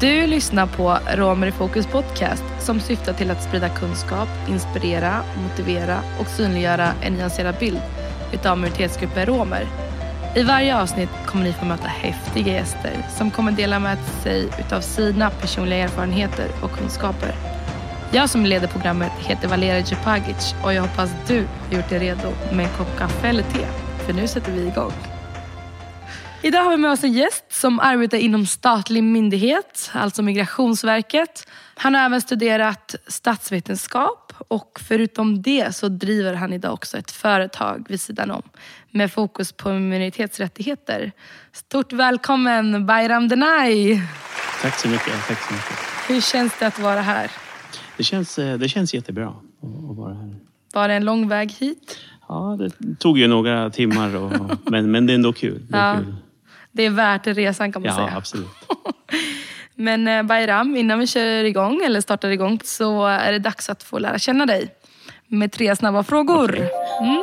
Du lyssnar på Romer i fokus podcast som syftar till att sprida kunskap, inspirera, motivera och synliggöra en nyanserad bild utav minoritetsgruppen romer. I varje avsnitt kommer ni få möta häftiga gäster som kommer dela med sig utav sina personliga erfarenheter och kunskaper. Jag som leder programmet heter Valeria Djupagic och jag hoppas du har gjort dig redo med en kopp kaffe eller te. För nu sätter vi igång. Idag har vi med oss en gäst som arbetar inom statlig myndighet, alltså Migrationsverket. Han har även studerat statsvetenskap och förutom det så driver han idag också ett företag vid sidan om med fokus på minoritetsrättigheter. Stort välkommen Bayram Denay! Tack så mycket. Tack så mycket. Hur känns det att vara här? Det känns, eh, det känns jättebra att vara här. Var det en lång väg hit? Ja, det tog ju några timmar, och, men, men det är ändå kul. Det är Ja. kul. Det är värt resan kan man Ja, säga. absolut. Men eh, Bayram, innan vi kör igång eller startar igång så är det dags att få lära känna dig med tre snabba frågor. Mm.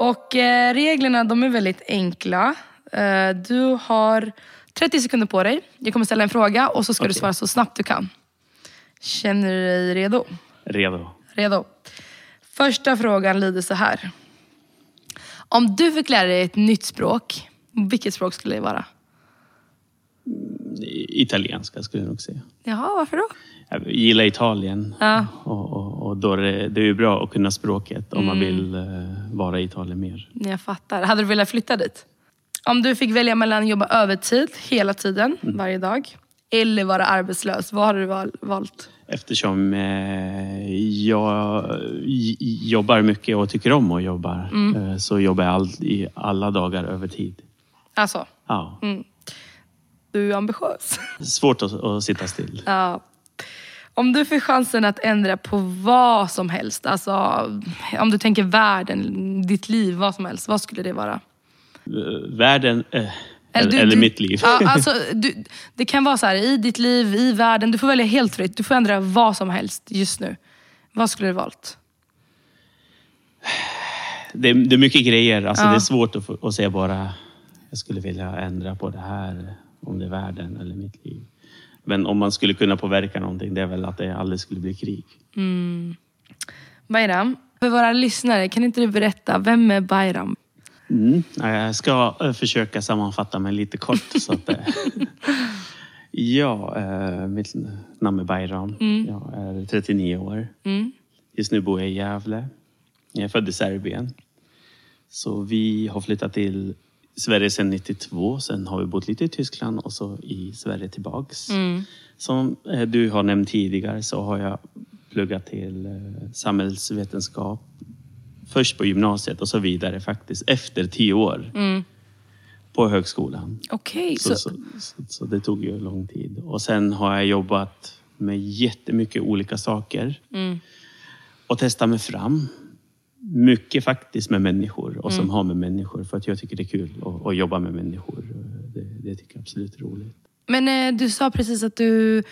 Och eh, reglerna de är väldigt enkla. Eh, du har 30 sekunder på dig. Jag kommer ställa en fråga och så ska du Okej. svara så snabbt du kan. Känner du dig redo? Redo. Redo. Första frågan lyder så här. Om du fick lära dig ett nytt språk, vilket språk skulle det vara? Italienska skulle jag nog säga. Jaha, varför då? Jag gillar Italien. Ja. Och, och, och då är det, det är ju bra att kunna språket om Mm. man vill eh, vara i Italien mer. Jag fattar. Hade du velat flytta dit? Om du fick välja mellan att jobba övertid hela tiden, varje dag, eller vara arbetslös, vad hade du val- valt? Eftersom eh, jag jobbar mycket och tycker om att jobba Mm. eh, så jobbar jag all, i alla dagar över tid. Alltså, Ja. du är ambitiös. Svårt att, att sitta still. ja. Om du fick chansen att ändra på vad som helst, alltså om du tänker världen, ditt liv, vad som helst, vad skulle det vara? Eh, Världen, eh, eller, du- eller du- mitt liv. Ja, alltså, du, det kan vara så här, i ditt liv, i världen, du får välja helt fritt. Du får ändra vad som helst just nu. Vad skulle du valt? Det är, det är mycket grejer. Alltså Ja. Det är svårt att, att säga bara jag skulle vilja ändra på det här. Om det är världen eller mitt liv. Men om man skulle kunna påverka någonting, det är väl att det aldrig skulle bli krig. Bayram, för våra lyssnare, kan inte du berätta, vem är Bayram? Mm. Ja, Jag ska eh, försöka sammanfatta mig lite kort. så att, eh, ja, eh, mitt namn är Bayram. Jag är 39 år. Mm. Just nu bor jag i Gävle. Jag är född i Serbien. Så vi har flyttat till Sverige sedan 92. Sen har vi bott lite i Tyskland och så i Sverige tillbaks. Som eh, du har nämnt tidigare så har jag pluggat till eh, samhällsvetenskap. Först på gymnasiet och så vidare faktiskt efter tio år på högskolan. Okej, Så, så, så, så, det tog ju lång tid. Och sen har jag jobbat med jättemycket olika saker. Och testat mig fram. Mycket faktiskt med människor och som har med människor. För att jag tycker det är kul att, att jobba med människor. Det, det tycker jag absolut är roligt. Men eh, du sa precis att du,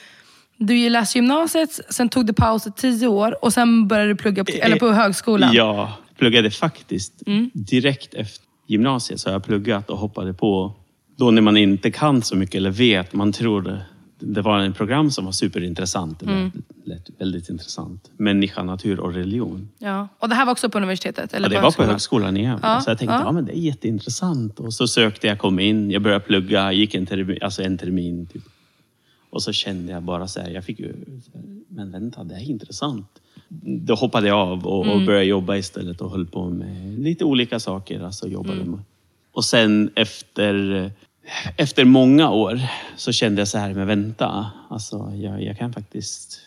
du läste gymnasiet, sen tog du paus i tio år och sen började du plugga på, eller på högskolan. Jag pluggade faktiskt direkt efter gymnasiet. Så har jag pluggat och hoppade på. Då när man inte kan så mycket eller vet, man tror det. Var en program som var superintressant. Det lät, väldigt intressant. Människa, natur och religion. Ja. Och det här var också på universitetet? Eller Ja, det var på högskolan? högskolan i Gävle. Ja, Så jag tänkte, ja. ja. men det är jätteintressant. Och så sökte jag, kom in, jag började plugga, gick en termin, alltså en termin. Typ. Och så kände jag bara så här, jag fick ju, men vänta, det är intressant. Då hoppade jag av och, Mm. och började jobba istället och höll på med lite olika saker. Alltså jobbade Mm. med. Och sen efter, efter många år så kände jag så här, men vänta, alltså jag, jag kan faktiskt,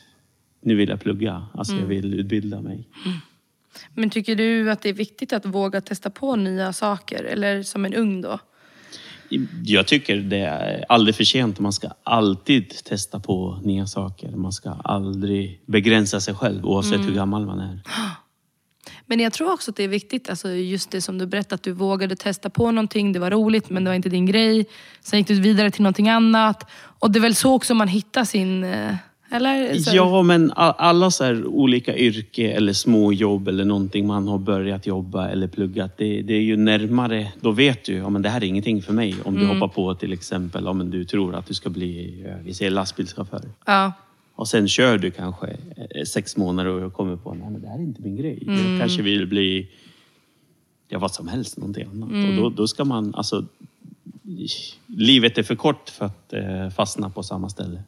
nu vill jag plugga. Alltså Mm. jag vill utbilda mig. Men tycker du att det är viktigt att våga testa på nya saker? Eller som en ung då? Jag tycker det är aldrig för sent. Man ska alltid testa på nya saker. Man ska aldrig begränsa sig själv oavsett hur gammal man är. Men jag tror också att det är viktigt, alltså just det som du berättade, att du vågade testa på någonting, det var roligt men det var inte din grej. Sen gick du vidare till någonting annat. Och det är väl så också man hittar sin, eh, Eller? Så, Ja, men alla så olika yrke eller små jobb eller någonting man har börjat jobba eller pluggat. Det, det är ju närmare. Då vet du, ja men det här är ingenting för mig. Om du hoppar på till exempel, ja men du tror att du ska bli, eh, vi säger lastbilschaufför. Ja. Och sen kör du kanske eh, sex månader och kommer på, men det här är inte min grej. Jag kanske vill bli, ja vad som helst, någonting annat. Och då, då ska man, alltså, livet är för kort för att eh, fastna på samma ställe.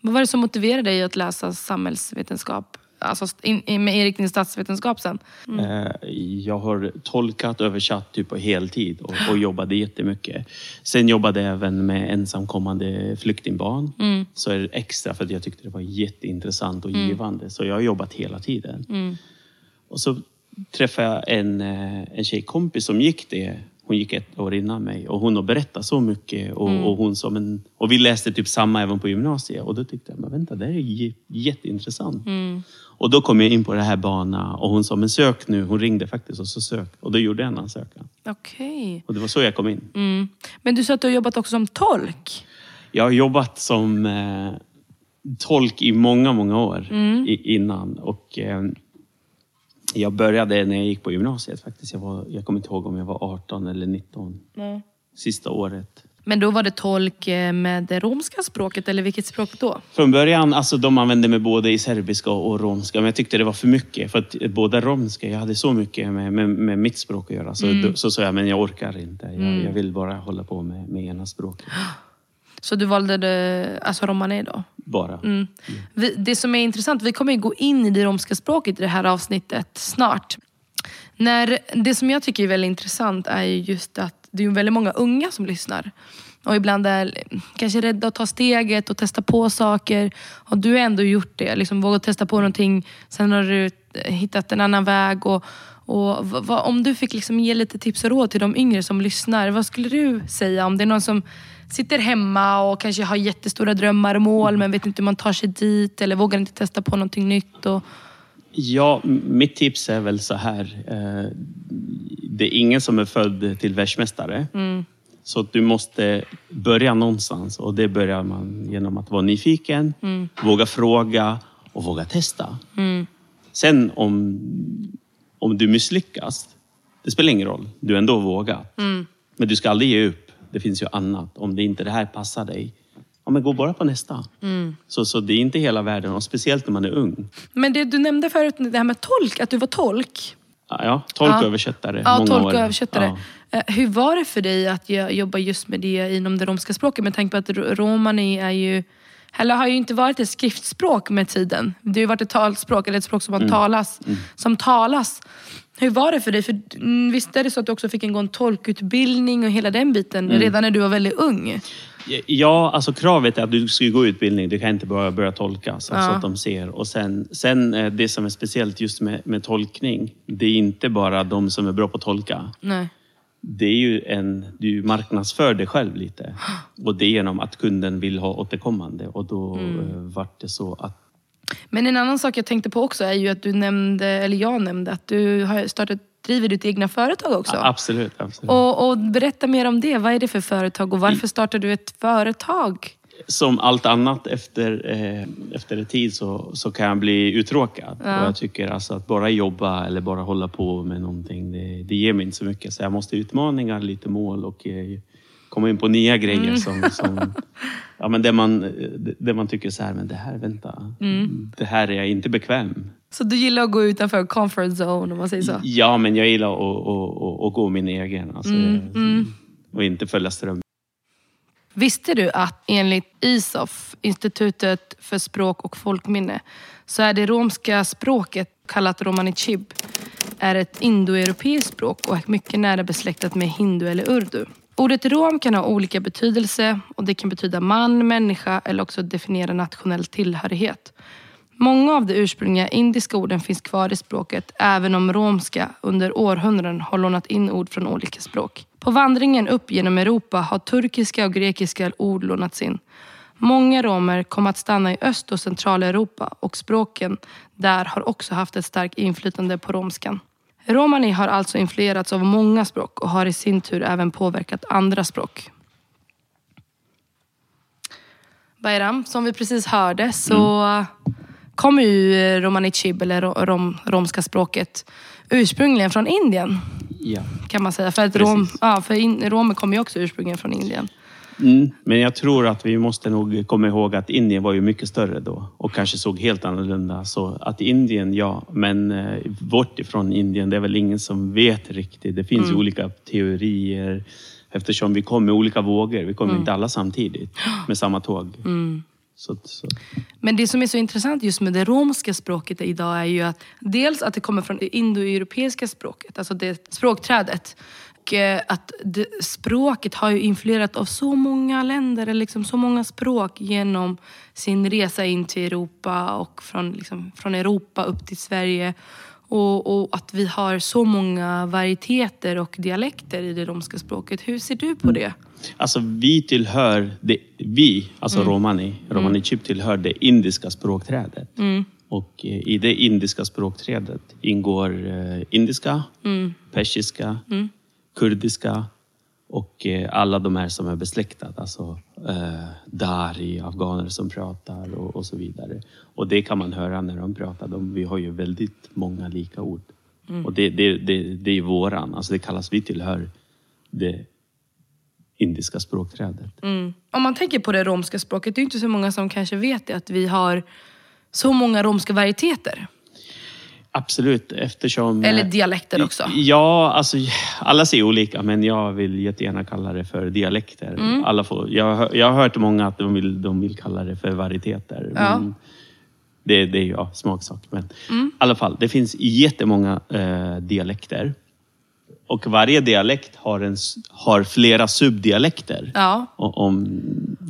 Vad var det som motiverade dig att läsa samhällsvetenskap? Alltså in, in, med inriktning statsvetenskap sen? Eh, Jag har tolkat, översatt typ på heltid och, och jobbade jättemycket. Sen jobbade jag även med ensamkommande flyktingbarn. Så är det extra för att jag tyckte det var jätteintressant och givande. Så jag har jobbat hela tiden. Och så träffade jag en, eh, en tjejkompis som gick det. Hon gick ett år innan mig och hon har berättat så mycket. Och, och, hon som en, och vi läste typ samma även på gymnasiet. Och då tyckte jag, men vänta, det här är jätteintressant. Och då kom jag in på det här bana och hon sa, men sök nu. Hon ringde faktiskt och så sök. Och då gjorde jag en ansökan. Okej. Och det var så jag kom in. Mm. Men du sa att du har jobbat också som tolk. Jag har jobbat som eh, tolk i många, många år i, innan. Och, eh, jag började när jag gick på gymnasiet faktiskt. Jag, var, jag kommer inte ihåg om jag var 18 eller 19. Sista året. Men då var det tolk eh, med det romska språket, eller vilket språk då? Från början, alltså de använde mig både i serbiska och romska, men jag tyckte det var för mycket. För att båda romska, jag hade så mycket med, med, med mitt språk att göra. Så då, så sa jag, men jag orkar inte. Jag, jag vill bara hålla på med, med ena språket. Så du valde alltså romani då? Bara. Vi, det som är intressant, vi kommer ju gå in i det romska språket i det här avsnittet snart. När, det som jag tycker är väldigt intressant är ju just att det är väldigt många unga som lyssnar. Och ibland är kanske rädda att ta steget och testa på saker. Och du har ändå gjort det. Liksom vågat testa på någonting. Sen har du hittat en annan väg. Och, och vad, om du fick liksom ge lite tips och råd till de yngre som lyssnar. Vad skulle du säga om det är någon som sitter hemma och kanske har jättestora drömmar och mål men vet inte hur man tar sig dit eller vågar inte testa på någonting nytt. Och, Ja, mitt tips är väl så här. Eh, det är ingen som är född till världsmästare. Så att du måste börja någonstans och det börjar man genom att vara nyfiken, våga fråga och våga testa. Sen om, om du misslyckas, det spelar ingen roll. Du har ändå vågat. Men du ska aldrig ge upp. Det finns ju annat. Om det inte det här passar dig, ja, men gå bara på nästa. Så, så det är inte hela världen och speciellt när man är ung. Men det du nämnde förut, det här med tolk, att du var tolk. Ja, tolk och Ja. översättare. Ja, många tolk år. och översättare. Ja. Eh, Hur var det för dig att jo- jobba just med det inom det romska språket? Med tanke på att ro- romani är ju, eller har ju inte varit ett skriftspråk med tiden. Det har ju varit ett talspråk, eller ett språk som, Mm. talas, som talas. Hur var det för dig? För mm, visst är det så att du också fick en, en tolkutbildning och hela den biten Mm. redan när du var väldigt ung? Ja, alltså kravet är att du ska gå utbildning. Du kan inte bara börja tolka så, så Ja. att de ser. Och sen, sen eh, det som är speciellt just med, med tolkning, det är inte bara de som är bra på att tolka. Nej. Det är ju en, du marknadsför dig själv lite. Och det är genom att kunden vill ha återkommande. Och då Mm. eh, vart det så att Men en annan sak jag tänkte på också är ju att du nämnde, eller jag nämnde, att du har startat, driver ditt egna företag också. absolut, absolut. Och, och berätta mer om det. Vad är det för företag och varför startade du ett företag? som allt annat efter, eh, efter en tid så, så kan jag bli uttråkad. Ja. Och jag tycker alltså att bara jobba eller bara hålla på med någonting, det, det ger mig inte så mycket. Så jag måste utmaningar, lite mål och eh, komma in på nya grejer Mm. som, som ja, men det, man, det, man tycker så här, men det här, vänta, Mm. det här är jag inte bekväm. Så du gillar att gå utanför comfort zone om man säger så? Ja, men jag gillar att, att, att, att gå min egen. Alltså, Mm, Och inte följa strömmen. Visste du att enligt ISOF, Institutet för språk och folkminne, så är det romska språket, kallat romani chib, är ett indoeuropeiskt språk och är mycket nära besläktat med hindu eller urdu. Ordet rom kan ha olika betydelse och det kan betyda man, människa eller också definiera nationell tillhörighet. Många av de ursprungliga indiska orden finns kvar i språket även om romska under århundraden har lånat in ord från olika språk. På vandringen upp genom Europa har turkiska och grekiska ord lånats in. Många romer kom att stanna i Öst och Centraleuropa och språken där har också haft ett starkt inflytande på romskan. Romani har alltså influerats av många språk och har i sin tur även påverkat andra språk. Bayram, som vi precis hörde så mm. kommer ju romani chib, eller rom, romska språket, ursprungligen från Indien. Ja. Kan man säga. För, att rom, ja, för in, romer kommer ju också ursprungligen från Indien. Mm, men jag tror att vi måste nog komma ihåg att Indien var ju mycket större då och kanske såg helt annorlunda. Så att Indien, ja, men eh, bort ifrån Indien, det är väl ingen som vet riktigt. Det finns mm. olika teorier eftersom vi kom med olika vågor. Vi kom mm. inte alla samtidigt med samma tåg. Mm. Så, så. Men det som är så intressant just med det romska språket idag är ju att dels att det kommer från det indoeuropeiska språket, alltså det språkträdet. Och eh, att det, språket har ju influerat av så många länder, liksom så många språk genom sin resa in till Europa och från, liksom, från Europa upp till Sverige. Och, och, att vi har så många varieteter och dialekter i det romska språket. Hur ser du på det? Alltså vi tillhör, det, vi, alltså mm. romani, romani chip tillhör det indiska språkträdet. Mm. Och eh, i det indiska språkträdet ingår eh, indiska, mm. persiska, mm. Kurdiska och eh, alla de här som är besläktade. Alltså eh, dari, afghaner som pratar och, och, så vidare. Och det kan man höra när de pratar. De, vi har ju väldigt många lika ord. Mm. Och det, det, det, det är våran, alltså det kallas, vi tillhör det indiska språkträdet. Mm. Om man tänker på det romska språket, det är inte så många som kanske vet det, att vi har så många romska varieteter. Absolut, eftersom... Eller dialekter också? Ja, alltså alla ser olika, men jag vill jättegärna kalla det för dialekter. Mm. Alla får, jag, jag har hört många att de vill, de vill kalla det för varieteter. Ja. det, det är ju ja, smaksak. Men mm. i alla fall, det finns jättemånga eh, dialekter. Och varje dialekt har, en, har flera subdialekter. Ja. Om,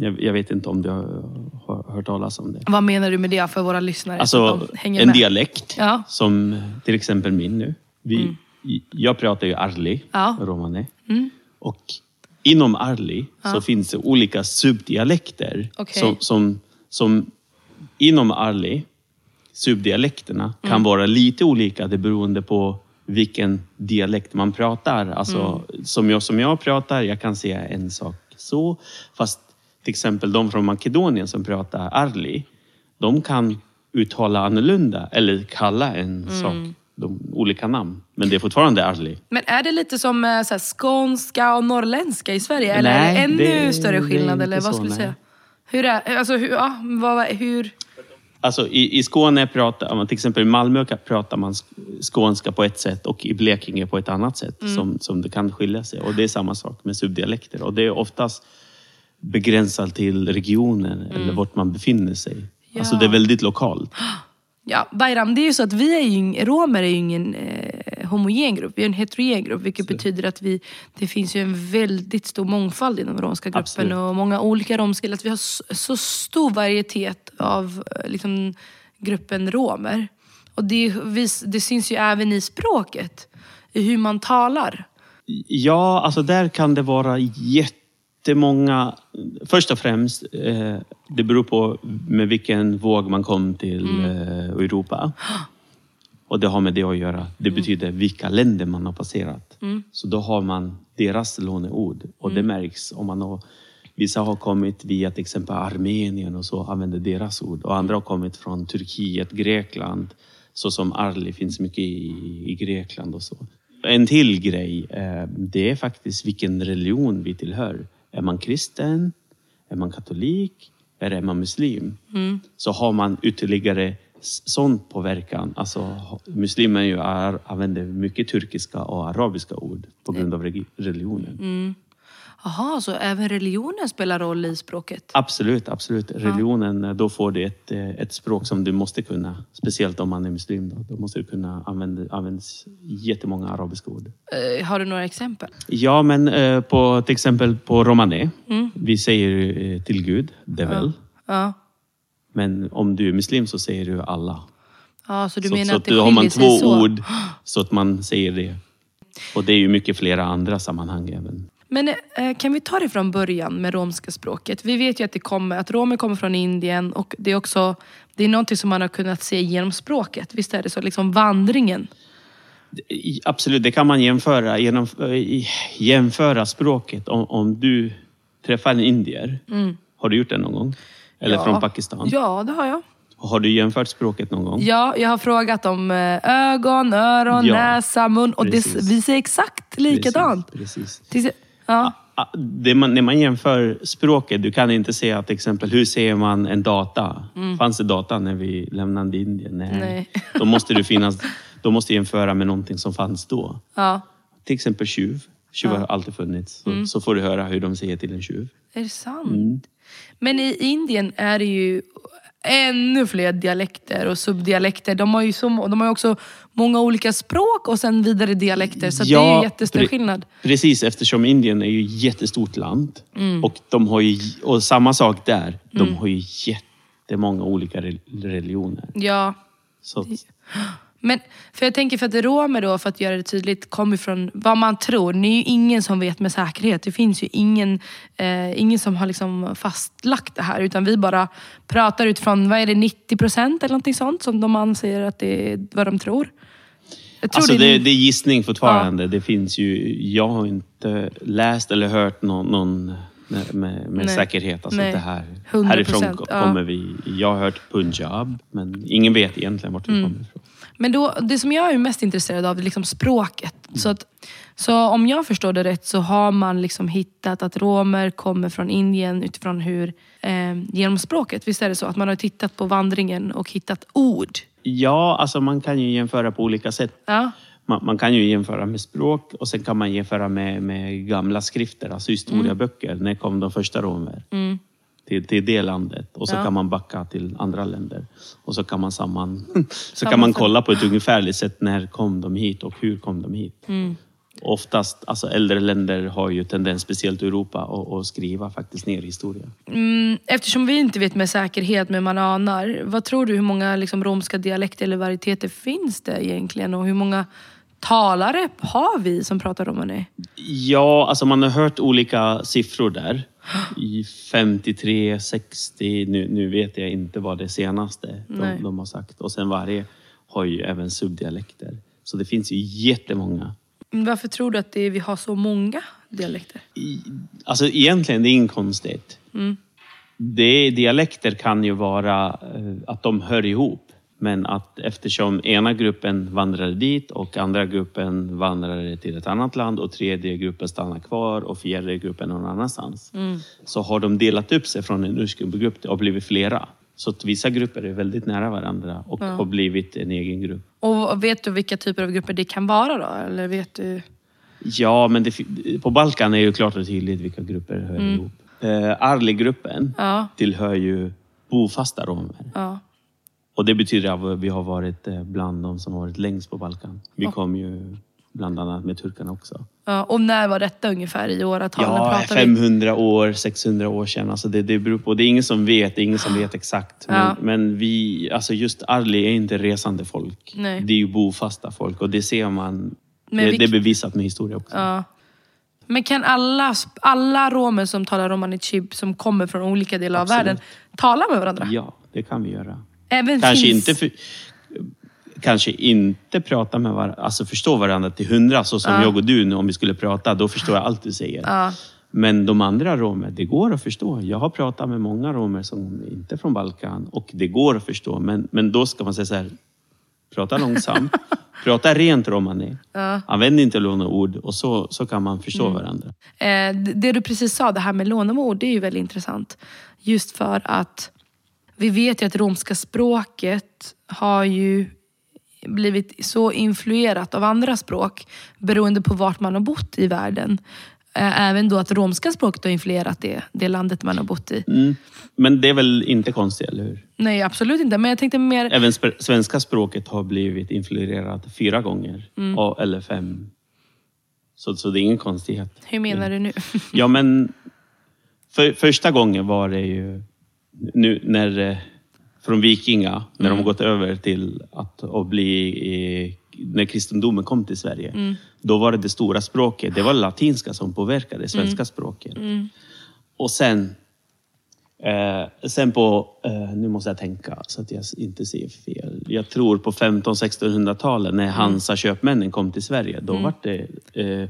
jag, jag, vet inte om du har hört talas om det. Vad menar du med det för våra lyssnare? Alltså, en med? dialekt, ja. som till exempel min nu. Vi, mm. Jag pratar ju arli, ja. romani. Mm. Och inom arli ja. så finns det olika subdialekter. Okay. Som, som, som inom arli, subdialekterna, mm. kan vara lite olika det beroende på vilken dialekt man pratar. Alltså, mm. som, jag, som jag pratar, jag kan säga en sak så. Fast till exempel de från Makedonien som pratar arli, de kan uttala annorlunda eller kalla en mm. sak de olika namn. Men det är fortfarande arli. Men är det lite som eh, här, skånska och norrländska i Sverige? Eller nej, är det ännu det, större skillnad? Eller vad så, skulle nej. säga? Hur är, alltså, hur, ja, vad, hur, Alltså i, i Skåne pratar till exempel i Malmö pratar man skånska på ett sätt och i Blekinge på ett annat sätt mm. som, som det kan skilja sig. Och det är samma sak med subdialekter. Och det är oftast begränsat till regionen mm. eller vart man befinner sig. Ja. Alltså det är väldigt lokalt. Ja, Bayram, det är ju så att vi är ju, romer är ju ingen eh, homogen grupp, vi är en heterogen grupp. Vilket så. betyder att vi, det finns ju en väldigt stor mångfald inom romska gruppen Absolut. och många olika romska. Att vi har så, så stor varietet av eh, liksom, gruppen romer. Och det, det syns ju även i språket, i hur man talar. Ja, alltså där kan det vara jätte jättemånga... Först och främst, eh, det beror på med vilken våg man kom till Mm. eh, Europa. Och det har med det att göra. Det Mm. betyder vilka länder man har passerat. Mm. Så då har man deras låneord. Och det märks om man har... Vissa har kommit via till exempel Armenien och så använder deras ord. Och andra har kommit från Turkiet, Grekland. Så som Arli finns mycket i, i Grekland och så. En till grej, eh, det är faktiskt vilken religion vi tillhör. Är man kristen? Är man katolik? Eller är man muslim? Mm. Så har man ytterligare sån påverkan. Alltså, muslimer ju är, använder mycket turkiska och arabiska ord på grund av religionen. Mm. Så även religionen spelar roll i språket? Absolut, absolut. Religionen, då får du ett, ett språk som du måste kunna. Speciellt om man är muslim. Då, då måste du kunna använda används jättemånga arabiska ord. Uh, har du några exempel? Ja, men uh, på, till exempel på romani. Mm. Vi säger uh, till Gud, devil. Ja. Men om du är muslim så säger du Allah. Ja, så du så menar så att det då har man skiljer sig två så? ord så att man säger det. Och det är ju mycket flera andra sammanhang även. Men eh, kan vi ta det från början med romska språket? Vi vet ju att, det kommer, att romer kommer från Indien och det är också det är någonting som man har kunnat se genom språket. Visst är det så? Liksom vandringen. Absolut, det kan man jämföra. Genom, jämföra språket. Om, om du träffar en indier, Mm. har du gjort det någon gång? Eller Ja. från Pakistan. Ja, det har jag. Har du jämfört språket någon gång? Ja, jag har frågat om eh, ögon, öron, Ja, näsa, mun och det, vi säger exakt likadant. Precis, precis. Ja. Ah, Det man, när man jämför språket, du kan inte säga till exempel, hur ser man en data? Fanns det data när vi lämnade Indien? Nej. Mm. Nej. Då måste du finnas, då måste jämföra med någonting som fanns då. ja. Till exempel tjuv. Tjuv har alltid funnits. Så, Mm. så får du höra hur de säger till en tjuv. Är det sant? Mm. Men i Indien är det ju ännu fler dialekter och subdialekter. De har ju, så, de har också många olika språk och sen vidare dialekter. Så det är ju jättestor pre- skillnad. Precis, eftersom Indien är ju ett jättestort land. Mm. Och, de har ju, och samma sak där. De har ju jättemånga olika re- religioner. Ja. Så, Men för jag tänker för att romer då, för att göra det tydligt, kommer från vad man tror. Det är ju ingen som vet med säkerhet. Det finns ju ingen, eh, ingen som har liksom fastlagt det här. Utan vi bara pratar utifrån, vad är det, 90 procent eller någonting sånt som de anser att det är vad de tror. Jag tror Alltså det, det, det är gissning fortfarande. Det finns ju, jag har inte läst eller hört någon, någon med, med, säkerhet. Alltså Nej. det här, 100%, härifrån ja. kommer vi. Jag har hört Punjab, men ingen vet egentligen vart vi Mm. kommer ifrån. Men då, det som jag är mest intresserad av är liksom språket. Så, att, så om jag förstår det rätt så har man liksom hittat att romer kommer från Indien utifrån hur, eh, genom språket. Visst är det så? Att man har tittat på vandringen och hittat ord. Ja, alltså man kan ju jämföra på olika sätt. Ja, Man, man kan ju jämföra med språk och sen kan man jämföra med, med gamla skrifter, alltså historieböcker. När kom de första romer? Till, till det landet. Och så Ja. kan man backa till andra länder. Och så kan man samman... så kan man kolla på ett ungefärligt sätt. När kom de hit och hur kom de hit? Oftast, alltså äldre länder har ju tendens, speciellt Europa, att, att skriva faktiskt ner historia. Mm, eftersom vi inte vet med säkerhet, men man anar. Vad tror du, hur många liksom, romska dialekter eller varieteter finns det egentligen? Och hur många talare har vi som pratar romani? Ja, alltså man har hört olika siffror där. I 53, 60, nu, nu vet jag inte vad det senaste de, de har sagt. Och sen varje har ju även subdialekter. Så det finns ju jättemånga. Varför tror du att är, vi har så många dialekter? I, alltså egentligen, det är inget konstigt. Det, dialekter kan ju vara eh, att de hör ihop. Men att eftersom ena gruppen vandrade dit och andra gruppen vandrade till ett annat land och tredje gruppen stannar kvar och fjärde gruppen någon annanstans. Så har de delat upp sig från en ursprungsgrupp och blivit flera. Så att vissa grupper är väldigt nära varandra och har blivit en egen grupp. Och vet du vilka typer av grupper det kan vara då? Eller vet du? Ja, men det, på Balkan är ju klart och tydligt vilka grupper hör ihop. Eh, Arli-gruppen Ja, tillhör ju bofasta romer. ja. Och det betyder att vi har varit eh, bland de som har varit längst på Balkan. Vi kom ju bland annat med turkarna också. ja. Och när var detta ungefär i åratal? Ja, pratar vi? 500 år, 600 år sedan. Alltså det, det beror på. Det är ingen som vet, det är ingen som vet exakt. Men, Ja. men vi, alltså just Arli är inte resande folk. Nej. Det är ju bofasta folk och det ser man. Det, vilk- det är bevisat med historia också. Ja. Men kan alla, alla romer som talar romani chib, som kommer från olika delar Absolut. av världen, tala med varandra? Ja, det kan vi göra. Även Kanske finns... inte, för, kanske inte prata med varandra, alltså förstå varandra till hundra. Så som jag och du nu, om vi skulle prata, då förstår jag allt du säger. Ja. Men de andra romer, det går att förstå. Jag har pratat med många romer som inte är från Balkan och det går att förstå. Men, men då ska man säga så här, prata långsamt, prata rent romani. Använd inte låneord och så, så kan man förstå Mm. varandra. Eh, det- det du precis sa, det här med låneord, det är ju väldigt intressant. Just för att vi vet ju att romska språket har ju blivit så influerat av andra språk beroende på vart man har bott i världen. Eh, Även då att romska språket har influerat det, det landet man har bott i. Mm. Men det är väl inte konstigt, eller hur? Nej, absolut inte. Men jag tänkte mer... Även sp- svenska språket har blivit influerat fyra gånger, Mm. eller fem. Så, så det är ingen konstighet. Hur menar du nu? Ja, men för, första gången var det ju nu när, eh, från vikinga, när de gått över till att, att bli, när kristendomen kom till Sverige. Då var det det stora språket, det var latinska som påverkade svenska språket. Och sen, eh, sen på, eh, nu måste jag tänka så att jag inte säger fel. Jag tror på 1500-1600-talet när Hansa köpmännen kom till Sverige. Då var det eh,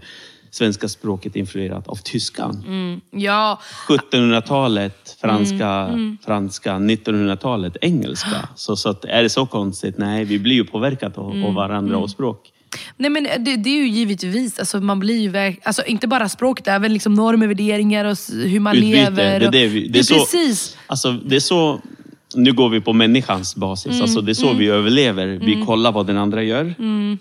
svenska språket influerat av tyskan. Mm. Ja, 1700-talet franska, Mm, franska 1900-talet engelska. Så, så att, är det så konstigt? Nej, vi blir ju påverkade av, Mm, av varandra och språk. Nej men det, det är ju givetvis, alltså man blir ju verk- alltså inte bara språket, även liksom normer, värderingar och hur man Utbyte, lever. det och- det vi- det det är så- precis. Alltså, det är så, nu går vi på människans basis. Mm, Alltså, det är så vi överlever. Vi kollar vad den andra gör. Mm.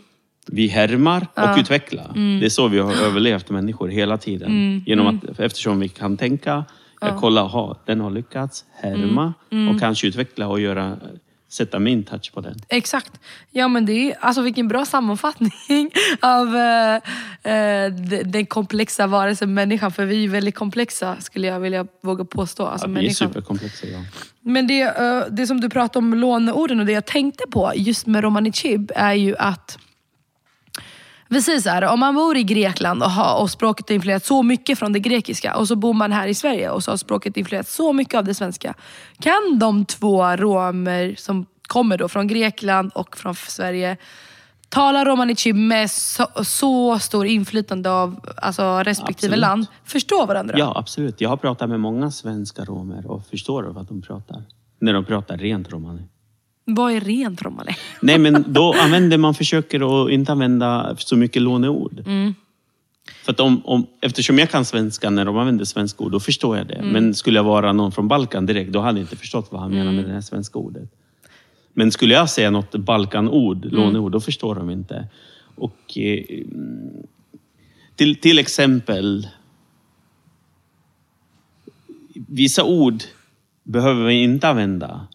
Vi härmar och utvecklar. Det är så vi har överlevt människor hela tiden. Mm, Genom att, eftersom vi kan tänka, jag kollar, ha, den har lyckats, härma Mm, och kanske utveckla och göra, sätta min touch på den. Exakt. Ja men det är, alltså vilken bra sammanfattning av eh, eh, de- den komplexa varelsen människan. För vi är väldigt komplexa skulle jag vilja våga påstå. Alltså, Ja, vi är superkomplexa. Ja. Men det, eh, det som du pratade om låneorden och det jag tänkte på just med Romani Chib är ju att vi säger så här, om man bor i Grekland och, har, och språket har influerat så mycket från det grekiska och så bor man här i Sverige och så har språket influerat så mycket av det svenska. Kan de två romer som kommer då från Grekland och från Sverige tala romani chib med så, så stor inflytande av alltså, respektive Absolut. land förstå varandra? ja, absolut. Jag har pratat med många svenska romer och förstår vad de pratar. När de pratar rent romani. Vad är rent romani? Nej, men då använder man, försöker att inte använda så mycket låneord. Mm. För att om, om, eftersom jag kan svenska när de använder svenska ord, då förstår jag det. Mm. Men skulle jag vara någon från Balkan direkt, då hade jag inte förstått vad han menar Mm. med det här svenska ordet. Men skulle jag säga något Balkanord, Mm. låneord, då förstår de inte. Och eh, till, till exempel, vissa ord behöver vi inte använda.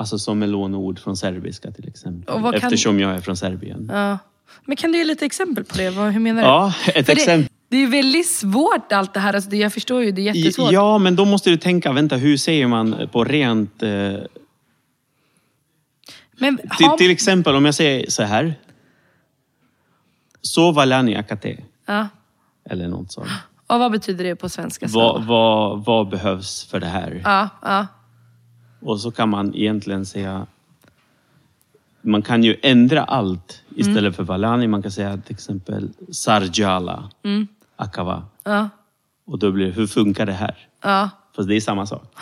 Alltså som är låneord från serbiska till exempel. Kan- Eftersom jag är från Serbien. Ja. Men kan du ge lite exempel på det? Hur menar du? Ja, ett För exempel. Det, det är väldigt svårt allt det här. Alltså, jag förstår ju, det är jättesvårt. Ja, men då måste du tänka, vänta, hur säger man på rent... Eh, Men till, har, till exempel om jag säger så här. Så valani akate. ja. Eller något sånt. Och vad betyder det på svenska? Vad, vad, vad behövs för det här? Ja, ja. Och så kan man egentligen säga... Man kan ju ändra allt istället Mm. för valani. Man kan säga till exempel sarjala, akava. ja, Och då blir det, hur funkar det här? ja. Fast det är samma sak.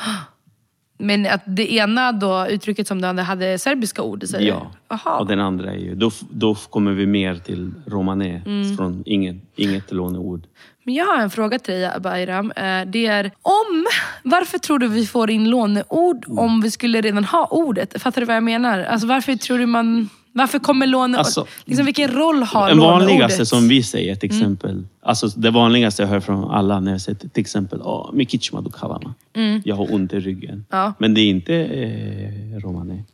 Men att det ena då, uttrycket som du hade, hade serbiska ord, säger Ja, du? Jaha. och den andra är ju... Då, då kommer vi mer till romané, Mm. från inget, inget låneord. Men jag har en fråga till dig Bayram. Eh, Det är om, varför tror du vi får in låneord om vi skulle redan ha ordet? Fattar du vad jag menar? Alltså varför tror du man... Varför kommer låneord... Alltså, liksom, vilken roll har låneordet? vanligaste som vi säger till exempel, alltså det vanligaste jag hör från alla när jag säger till exempel oh, Mikichma du kalama. Jag har ont i ryggen. Mm. Ja. Men det är inte eh, romani.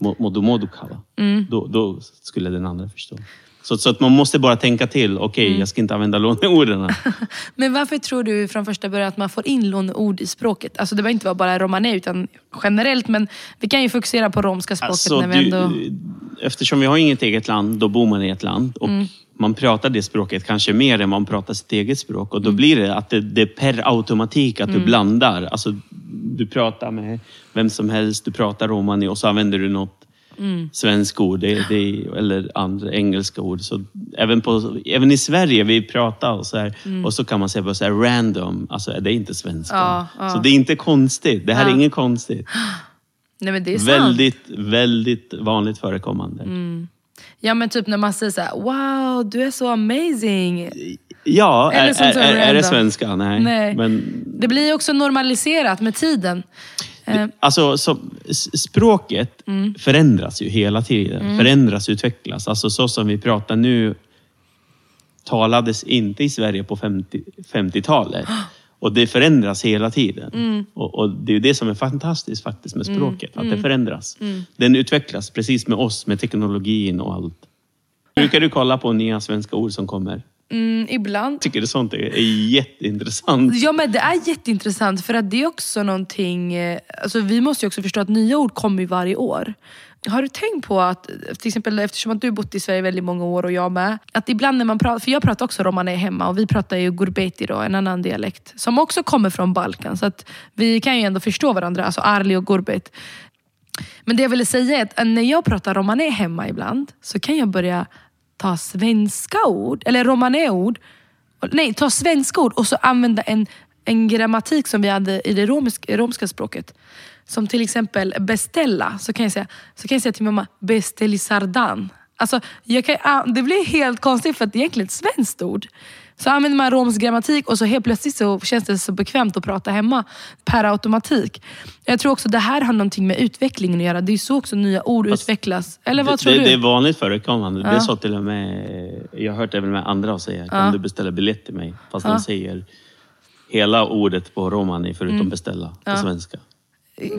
Mo- Modu modu kala. Mm. Då, då skulle den andra förstå. Så, så att man måste bara tänka till. Okej, Mm. jag ska inte använda låneorden. Men varför tror du från första början att man får in låneord i språket? Alltså det behöver inte vara bara romané utan generellt. Men vi kan ju fokusera på romska språket Alltså, när vi ändå... du, eftersom vi har inget eget land, då bor man i ett land. Och Mm. Man pratar det språket kanske mer än man pratar sitt eget språk. Och då Mm. blir det att det, det är per automatik att du blandar. Alltså, du pratar med vem som helst, du pratar romani och så använder du något Mm. svenska ord det, det, eller andra engelska ord. Så även, på, även i Sverige, vi pratar och så här, och så kan man säga bara så här random. Alltså, det är inte svenska. Mm. Ja, ja. Så det är inte konstigt. Det här Ja. är inget konstigt. Nej men det är sant. Väldigt, väldigt vanligt förekommande. Mm. Ja men typ när man säger så här: wow du är så amazing. Ja, är, är, är, är det svenska? Nej. Nej. Men, Det blir också normaliserat med tiden. Eh, alltså, så, språket Mm. förändras ju hela tiden. Förändras, utvecklas. Alltså så som vi pratar nu talades inte i Sverige på 50 50-talet. Och det förändras hela tiden. Mm. Och, och Det är ju det som är fantastiskt faktiskt med språket. Att det förändras. Den utvecklas precis med oss, med teknologin och allt. Brukar du kolla på nya svenska ord som kommer? Mm, ibland. tycker det sånt är jätteintressant. Ja men det är jätteintressant för att det är också någonting, eh, alltså vi måste ju också förstå att nya ord kommer varje år. Har du tänkt på att, till exempel eftersom att du bott i Sverige väldigt många år och jag med. Att ibland när man pratar, för jag pratar också romani hemma och vi pratar ju gurbeti då, en annan dialekt. Som också kommer från Balkan. Så att vi kan ju ändå förstå varandra, alltså arli och gurbet. Men det jag ville säga är att när jag pratar romani hemma ibland så kan jag börja ta svenska ord, eller romaneord, nej ta svenska ord och så använda en, en grammatik som vi hade i det romiska, romska språket. Som till exempel beställa, så kan jag säga, så kan jag säga till mamma, beställ sardan. Alltså, jag kan, ah, det blir helt konstigt för att det är egentligen ett svenskt ord. Så använder man romsk grammatik och så helt plötsligt så känns det så bekvämt att prata hemma per automatik. Jag tror också det här har någonting med utvecklingen att göra. Det är så också nya ord Fast utvecklas. Eller vad det, tror du? Det är vanligt förekommande. Ja. Det sa till och med, jag har hört även med andra säga, kan Ja. du beställa biljett till mig? Fast Ja. de säger hela ordet på romani förutom Mm. beställa på svenska.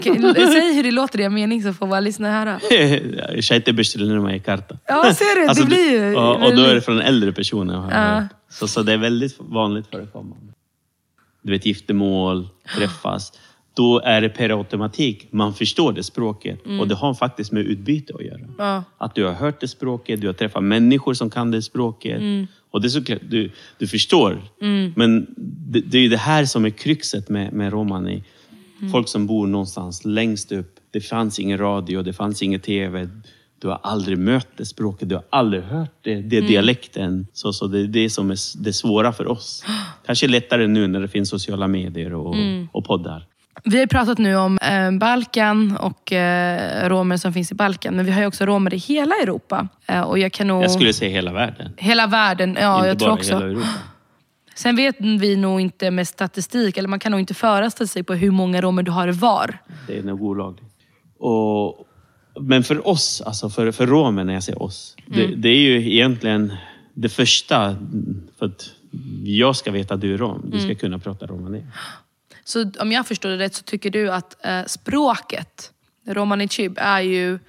Säg hur det låter i en mening så får våra lyssnare höra. Shaite beställer karta. Ja, ser du? Alltså, det blir ju... ja, och då är det från äldre personer. Ja. Så, så det är väldigt vanligt förekommande. Du vet giftermål, träffas. Då är det per automatik, man förstår det språket. Och det har faktiskt med utbyte att göra. Mm. Ja. Att du har hört det språket, du har träffat människor som kan det språket. Mm. Och det är såklart, du, du förstår. Men det, det är det här som är kruxet med, med romani. Mm. Folk som bor någonstans längst upp. Det fanns ingen radio, det fanns ingen TV. Du har aldrig mött det språket, du har aldrig hört det, det Mm. dialekten. Så, så det är det som är det svåra för oss. Kanske lättare nu när det finns sociala medier och, Mm. och poddar. Vi har pratat nu om eh, Balkan och eh, romer som finns i Balkan. Men vi har ju också romer i hela Europa. Eh, och jag kan nog... Jag skulle säga hela världen. Hela världen, ja inte jag tror bara också. hela Europa. Sen vet vi nog inte med statistik, eller man kan nog inte föra statistik på hur många romer du har var. Det är nog olagligt. Och, men för oss, alltså för, för romer när jag säger oss. Det, det är ju egentligen det första. För att jag ska veta att du är rom. Du ska kunna prata romani. Så om jag förstår det rätt så tycker du att eh, språket, romani chib, är ju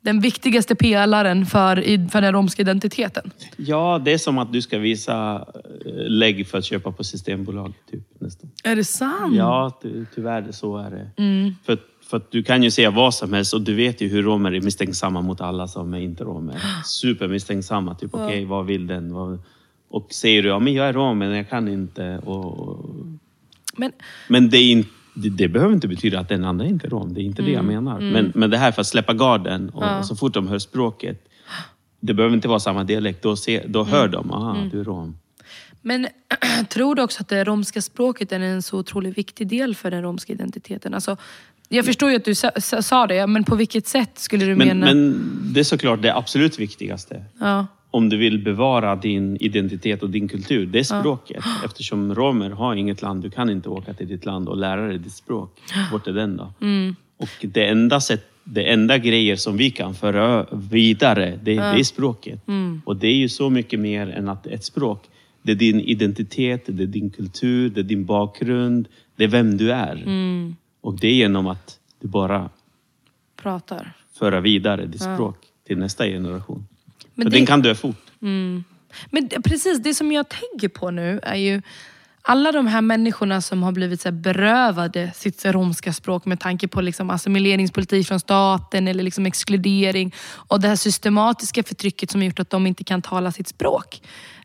den viktigaste pelaren för, för den romska identiteten. Ja, det är som att du ska visa eh, lägg för att köpa på Systembolaget. Typ, nästan. Är det sant? Ja, ty, tyvärr så är det. Mm. För, för du kan ju säga vad som helst och du vet ju hur romer är misstänksamma mot alla som är inte romer. Supermisstänksamma. Typ, okej, vad vill den? Vad... Och säger du, ja men jag är rom men jag kan inte. Och... Men, Men det, är in, det, det behöver inte betyda att den andra inte är rom. Det är inte det jag menar. Men, men det här för att släppa garden och så fort de hör språket. Det behöver inte vara samma dialekt. Då, se, då hör de, aha, du är rom. men tror du också att det romska språket är en så otroligt viktig del för den romska identiteten? Alltså, jag förstår ju att du sa, sa- det, men på vilket sätt skulle du Men, mena? men det är såklart det absolut viktigaste. Ja. om du vill bevara din identitet och din kultur, det är språket. Eftersom romer har inget land, du kan inte åka till ditt land och lära dig ditt språk. Vart är den då? Mm. Och det enda, sätt, det enda grejer som vi kan föra vidare, det, det är språket. Mm. Och det är ju så mycket mer än att ett språk. Det är din identitet, det är din kultur, det är din bakgrund, det är vem du är. Mm. Och det är genom att du bara Pratar. föra vidare ditt språk till nästa generation. Men För det- den kan dö fort. Men det- precis, det som jag tänker på nu är ju alla de här människorna som har blivit så berövade sitt romska språk med tanke på liksom assimileringspolitik från staten eller liksom exkludering och det här systematiska förtrycket som gjort att de inte kan tala sitt språk.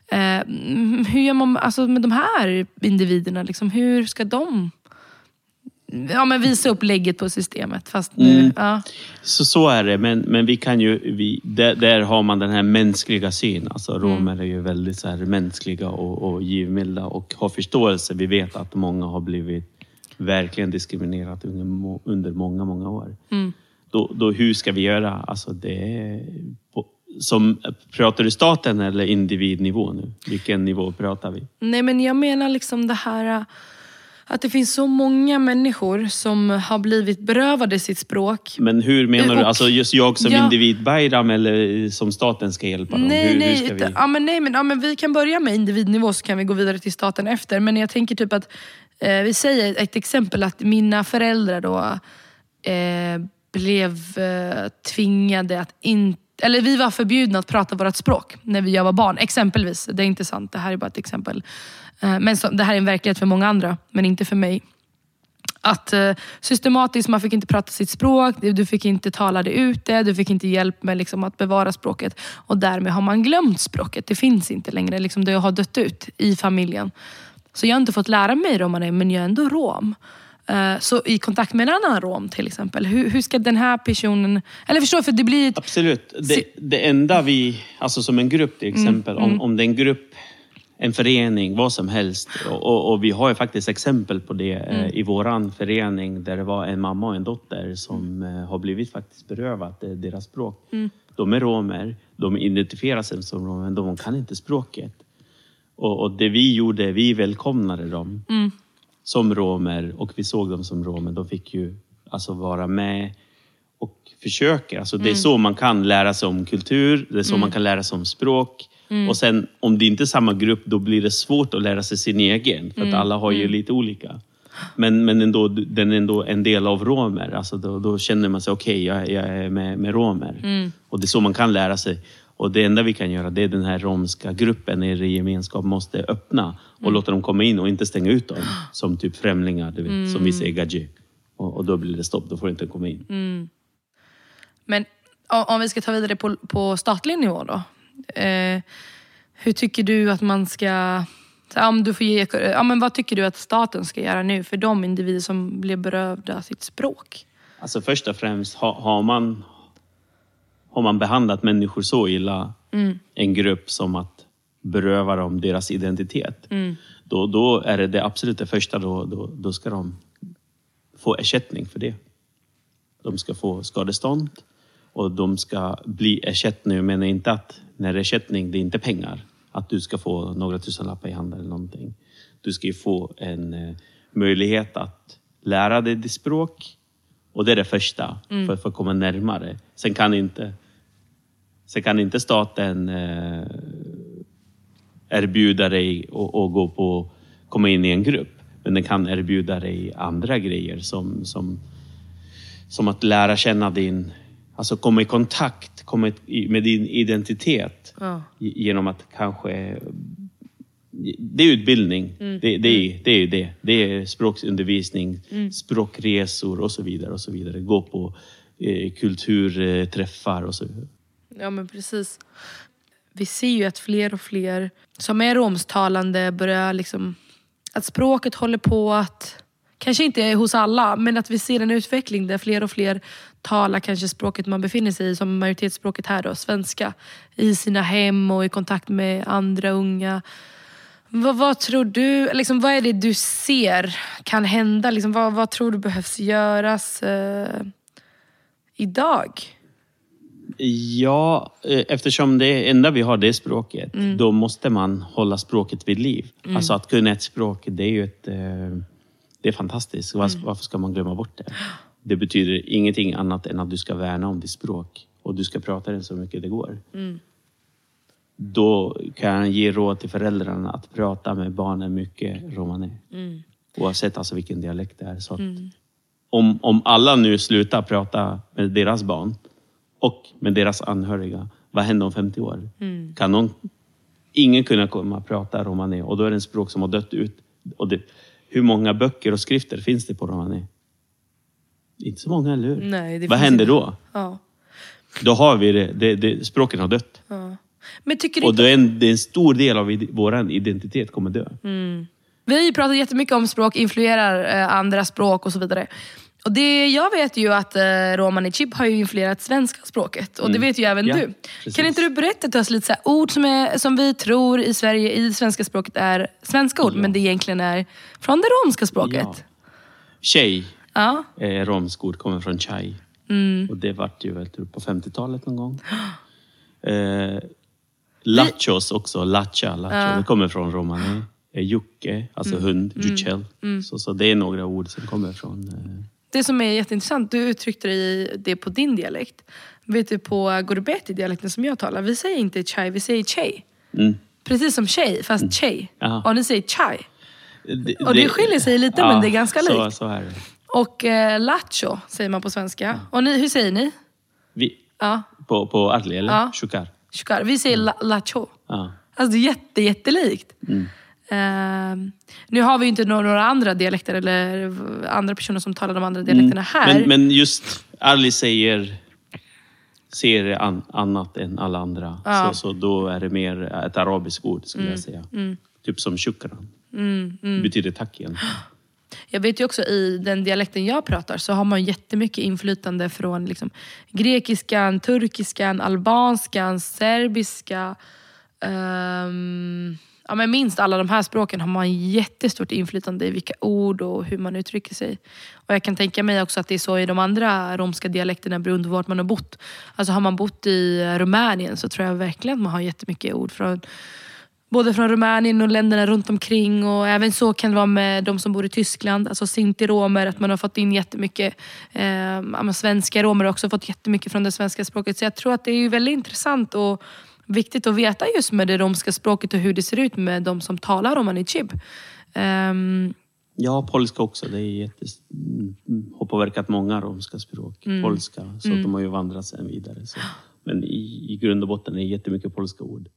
Eh, mm, hur gör man alltså med de här individerna? Liksom, hur ska de ja, men visa upp lägget på systemet? Fast nu, ja. Så, så är det, men, men vi kan ju, vi, där, där har man den här mänskliga synen. Alltså, romer är ju väldigt så här mänskliga och, och givmilda och har förståelse. Vi vet att många har blivit verkligen diskriminerat under, under många, många år. Då, då, hur ska vi göra? Alltså, det på, som, pratar du staten eller individnivå nu? Vilken nivå pratar vi? Nej men jag menar liksom det här att det finns så många människor som har blivit berövade sitt språk. Men hur menar du? Och- Alltså just jag som Ja. individ, Bayram, eller som staten ska hjälpa dem? Nej, hur, nej, hur vi... ja, men nej men, ja, men vi kan börja med individnivå så kan vi gå vidare till staten efter. Men jag tänker typ att, eh, vi säger ett exempel att mina föräldrar då eh, blev eh, tvingade att inte eller vi var förbjudna att prata vårt språk när vi jag var barn. Exempelvis. Det är inte sant, det här är bara ett exempel. Eh, Men så, det här är en verklighet för många andra, men inte för mig. Att eh, systematiskt, man fick inte prata sitt språk, du fick inte tala det ute, du fick inte hjälp med liksom, att bevara språket. Och därmed har man glömt språket. Det finns inte längre. Liksom, det har dött ut i familjen. Så jag har inte fått lära mig romani, men jag är ändå rom. Eh, Så i kontakt med en annan rom till exempel, hur, hur ska den här personen... Eller förstår du, för det blir ett... Absolut. Det, det enda vi, alltså som en grupp till exempel, Om, om det är en grupp, en förening, vad som helst. Och, och, och vi har ju faktiskt exempel på det eh, i våran förening där det var en mamma och en dotter som eh, har blivit faktiskt berövat eh, deras språk. De är romer, de identifierar sig som romer, men de kan inte språket. Och, och det vi gjorde, vi välkomnade dem som romer och vi såg dem som romer. De fick ju alltså vara med och försöka. Alltså det är så man kan lära sig om kultur, det är så man kan lära sig om språk. Och sen om det inte är samma grupp, då blir det svårt att lära sig sin egen. För att alla har ju lite olika. Men, men ändå, den är ändå en del av romer. Alltså då, då känner man sig, okej, jag, jag är med, med romer. Och det är så man kan lära sig. Och det enda vi kan göra, det är den här romska gruppen i gemenskap måste öppna och låta dem komma in och inte stänga ut dem som typ främlingar, du vet, som vi säger gaji. Och, och då blir det stopp, då får du inte komma in. Men o- om vi ska ta vidare på, på statlig nivå då. Eh, hur tycker du att man ska... Ja, om du får ge, ja, men vad tycker du att staten ska göra nu för de individer som blir berövda sitt språk? Alltså först och främst, har, har, man, har man behandlat människor så illa, en grupp som att beröva dem deras identitet, då, då är det det absolut det första, då, då, då ska de få ersättning för det. De ska få skadestånd och de ska bli ersättning. Jag menar inte att när ersättning, det är inte pengar. Att du ska få några tusenlappar i handen eller någonting. Du ska ju få en eh, möjlighet att lära dig ditt språk. Och det är det första, för, för att komma närmare. Sen kan inte, sen kan inte staten eh, erbjuda dig att gå på, komma in i en grupp. Men den kan erbjuda dig andra grejer som, som, som att lära känna din, alltså komma i kontakt komma i- med din identitet. Ja. Ge- Genom att kanske... Det är utbildning. Det, det, är, det är det. Det är språkundervisning, språkresor och så vidare. och så vidare. Gå på eh, kulturträffar och så vidare. Ja men precis. Vi ser ju att fler och fler som är romstalande börjar liksom... Att språket håller på att... Kanske inte hos alla, men att vi ser en utveckling där fler och fler talar kanske språket man befinner sig i, som majoritetsspråket här då, svenska. I sina hem och i kontakt med andra unga. Vad, vad tror du, liksom, vad är det du ser kan hända? Liksom, vad, vad tror du behövs göras eh, idag? Ja, eh, eftersom det enda vi har det är språket, Mm. då måste man hålla språket vid liv. Alltså att kunna ett språk, det är ju ett... eh, Det är fantastiskt. Mm. varför ska man glömma bort det? Det betyder ingenting annat än att du ska värna om ditt språk och du ska prata det så mycket det går. Mm. Då kan jag ge råd till föräldrarna att prata med barnen mycket romani. Mm. Oavsett alltså vilken dialekt det är. Så att om, om alla nu slutar prata med deras barn och med deras anhöriga, vad händer om 50 år? Kan någon, ingen kunna komma och prata romani och då är det en språk som har dött ut. Och det, hur många böcker och skrifter finns det på romani? Inte så många, eller hur? Nej, det vad finns händer inte. då? Ja. Då har vi det, det, det språken har dött. Ja. Men tycker du Och inte... då är en, det är en stor del av id- vår identitet kommer dö. Vi har ju pratat jättemycket om språk influerar eh, andra språk och så vidare. Och det, jag vet ju att eh, romani chib har ju influerat svenska språket. Och det vet ju även Ja, du. precis. Kan inte du berätta till oss lite så här, ord som, är, som vi tror i Sverige, i det svenska språket är svenska ord, men det egentligen är från det romska språket? Ja. Tjej Ja. eh, romskt ord kommer från chai. Mm. Och det vart ju väl på 50-talet någon gång. Eh, lachos också, lacha, lacha. Det kommer från romani. Eh, Jocke, alltså Mm. hund, juchel. Så, så det är några ord som kommer från... Eh, Det som är jätteintressant, du uttryckte det på din dialekt. Vet du på Gorbeti-dialekten som jag talar, vi säger inte chai, vi säger chey. mm. Precis som tjej, fast tjej. Jaha. Och ni säger chai. det, Och det skiljer sig lite, men det är ganska så, likt. Så är det. Och eh, lacho säger man på svenska. Och ni, hur säger ni? Vi, Ja, på, på Arli, eller? Ja. Shukar. shukar. Vi säger la, lacho. Ja. Alltså det är jätte, jättelikt. Mm. Ehm, nu har vi ju inte några, andra dialekter eller andra personer som talar de andra dialekterna här. Mm. Men, men just Arli säger, ser an, annat än alla andra. Ja. Mm. Så, så då är det mer ett arabiskt ord skulle jag säga. Typ som shukran. Mm, Det betyder tack igen. jag vet ju också i den dialekten jag pratar så har man jättemycket inflytande från liksom, grekiskan, turkiskan, albanskan, serbiska. Um, ehm, ja, men minst alla de här språken har man jättestort inflytande i vilka ord och hur man uttrycker sig. Och Jag kan tänka mig också att det är så i de andra romska dialekterna beroende på vart man har bott. Alltså har man bott i Rumänien så tror jag verkligen att man har jättemycket ord från både från Rumänien och länderna runt omkring. Och även så kan det vara med de som bor i Tyskland, alltså sinti-romer, att man har fått in jättemycket. Eh, svenska romer har också fått jättemycket från det svenska språket. Så jag tror att det är väldigt intressant och viktigt att veta just med det romska språket och hur det ser ut med de som talar romani chib. Um, ja, polska också. Det är jättes... har påverkat många romska språk. Mm. Polska, så mm. de har ju vandrat sen vidare. Så. Men i, i grund och botten är det jättemycket polska ord.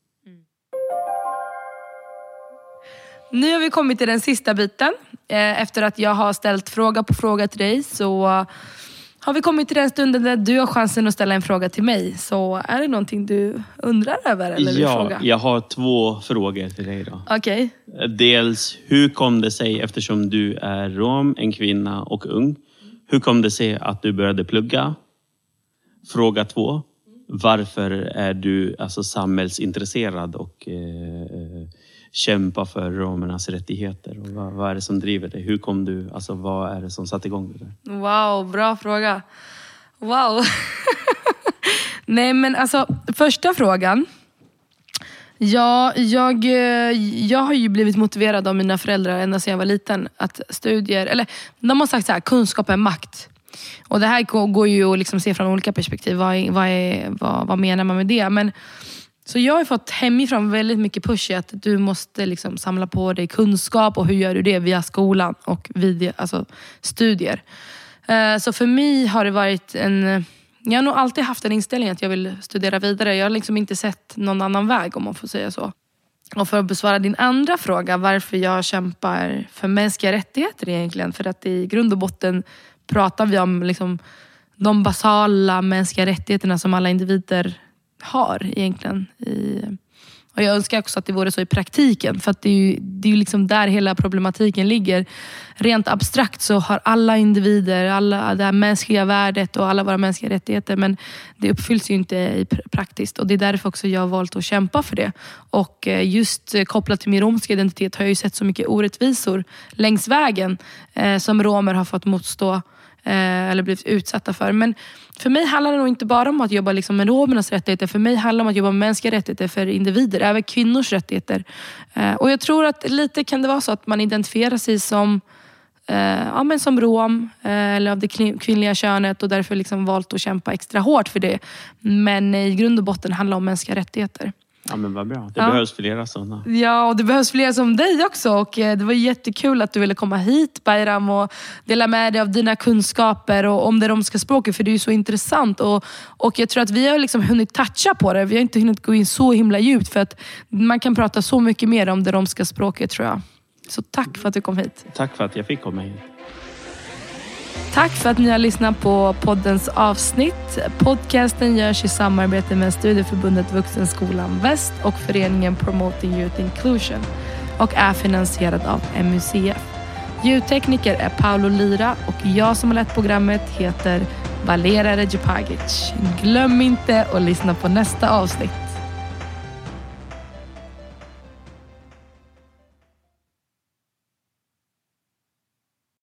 Nu har vi kommit till den sista biten. Eh, efter att jag har ställt fråga på fråga till dig så har vi kommit till den stunden där du har chansen att ställa en fråga till mig. Så är det någonting du undrar över? Eller ja, fråga? jag har två frågor till dig. då. Okay. Dels, hur kom det sig, eftersom du är rom, en kvinna och ung, hur kom det sig att du började plugga? Fråga två, varför är du alltså, samhällsintresserad och eh, kämpa för romernas rättigheter? Och vad, vad, är det som driver dig? Hur kom du, alltså vad är det som satte igång det Wow, bra fråga. Wow. Nej men alltså, första frågan. Ja, jag, eh, jag har ju blivit motiverad av mina föräldrar ända sedan jag var liten. Att studier, eller de har sagt så här, kunskap är makt. Och det här går ju att liksom se från olika perspektiv. Vad, vad, är, vad, vad menar man med det? Men så jag har fått hemifrån väldigt mycket push i att du måste liksom samla på dig kunskap och hur gör du det via skolan och vid alltså, studier. Eh, så för mig har det varit en... Jag har nog alltid haft en inställning att jag vill studera vidare. Jag har liksom inte sett någon annan väg om man får säga så. Och för att besvara din andra fråga, varför jag kämpar för mänskliga rättigheter egentligen. För att i grund och botten pratar vi om liksom de basala mänskliga rättigheterna som alla individer har egentligen. I, och jag önskar också att det vore så i praktiken. För det är ju, det är ju liksom där hela problematiken ligger. Rent abstrakt så har alla individer alla det här mänskliga värdet och alla våra mänskliga rättigheter. Men det uppfylls ju inte i praktiskt. Och Det är därför också jag har valt att kämpa för det. Och eh, just eh, kopplat till min romska identitet har jag ju sett så mycket orättvisor längs vägen eh, som romer har fått motstå Eh, Eh, eller blivit utsatta för. Men för mig handlar det nog inte bara om att jobba liksom med romernas rättigheter. För mig handlar det om att jobba med mänskliga rättigheter för individer, även kvinnors rättigheter. Eh, och jag tror att lite kan det vara så att man identifierar sig som eh, ja, men som rom eh, eller av det kvinnliga könet och därför liksom valt att kämpa extra hårt för det. Men i grund och botten handlar det om mänskliga rättigheter. Ja men vad bra. Det ja. behövs flera sådana. Ja, och det behövs fler som dig också. Och eh, det var jättekul att du ville komma hit Bayram och dela med dig av dina kunskaper och om det romska språket för det är ju så intressant. Och, och jag tror att vi har liksom hunnit toucha på det. Vi har inte hunnit gå in så himla djupt för att man kan prata så mycket mer om det romska språket tror jag. Så tack för att du kom hit. Tack för att jag fick komma hit. Tack för att ni har lyssnat på poddens avsnitt. Podcasten görs i samarbete med Studieförbundet Vuxenskolan Väst och föreningen Promoting Youth Inclusion och är finansierad av MUCF. Ljudtekniker är Paolo Lira och jag som har lett programmet heter Valera Regipagic. Glöm inte att lyssna på nästa avsnitt.